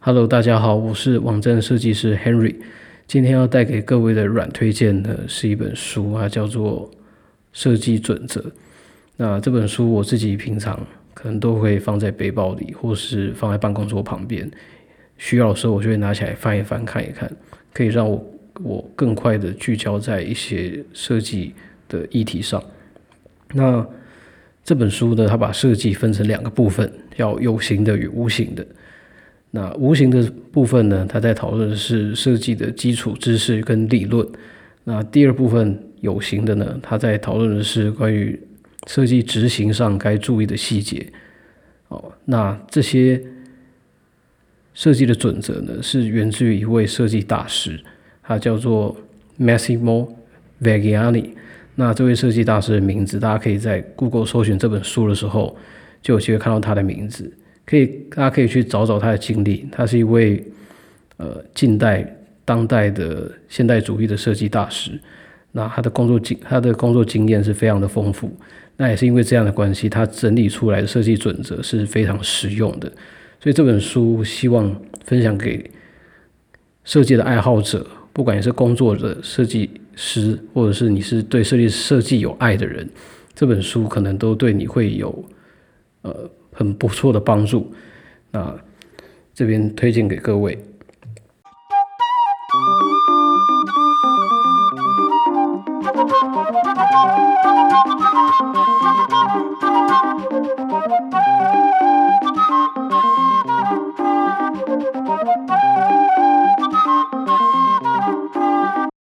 Hello，大家好，我是网站设计师 Henry。今天要带给各位的软推荐呢，是一本书，它叫做《设计准则》。那这本书我自己平常可能都会放在背包里，或是放在办公桌旁边。需要的时候，我就会拿起来翻一翻，看一看，可以让我我更快的聚焦在一些设计的议题上。那这本书呢，它把设计分成两个部分，叫有形的与无形的。那无形的部分呢，它在讨论的是设计的基础知识跟理论。那第二部分有形的呢，它在讨论的是关于设计执行上该注意的细节。哦，那这些设计的准则呢，是源自于一位设计大师，他叫做 Massimo Viggiani。那这位设计大师的名字，大家可以在 Google 搜寻这本书的时候，就有机会看到他的名字。可以，大家可以去找找他的经历。他是一位呃近代、当代的现代主义的设计大师。那他的工作经，他的工作经验是非常的丰富。那也是因为这样的关系，他整理出来的设计准则是非常实用的。所以这本书希望分享给设计的爱好者，不管你是工作的设计师，或者是你是对设计设计有爱的人，这本书可能都对你会有呃。很不错的帮助，那这边推荐给各位。Thank you.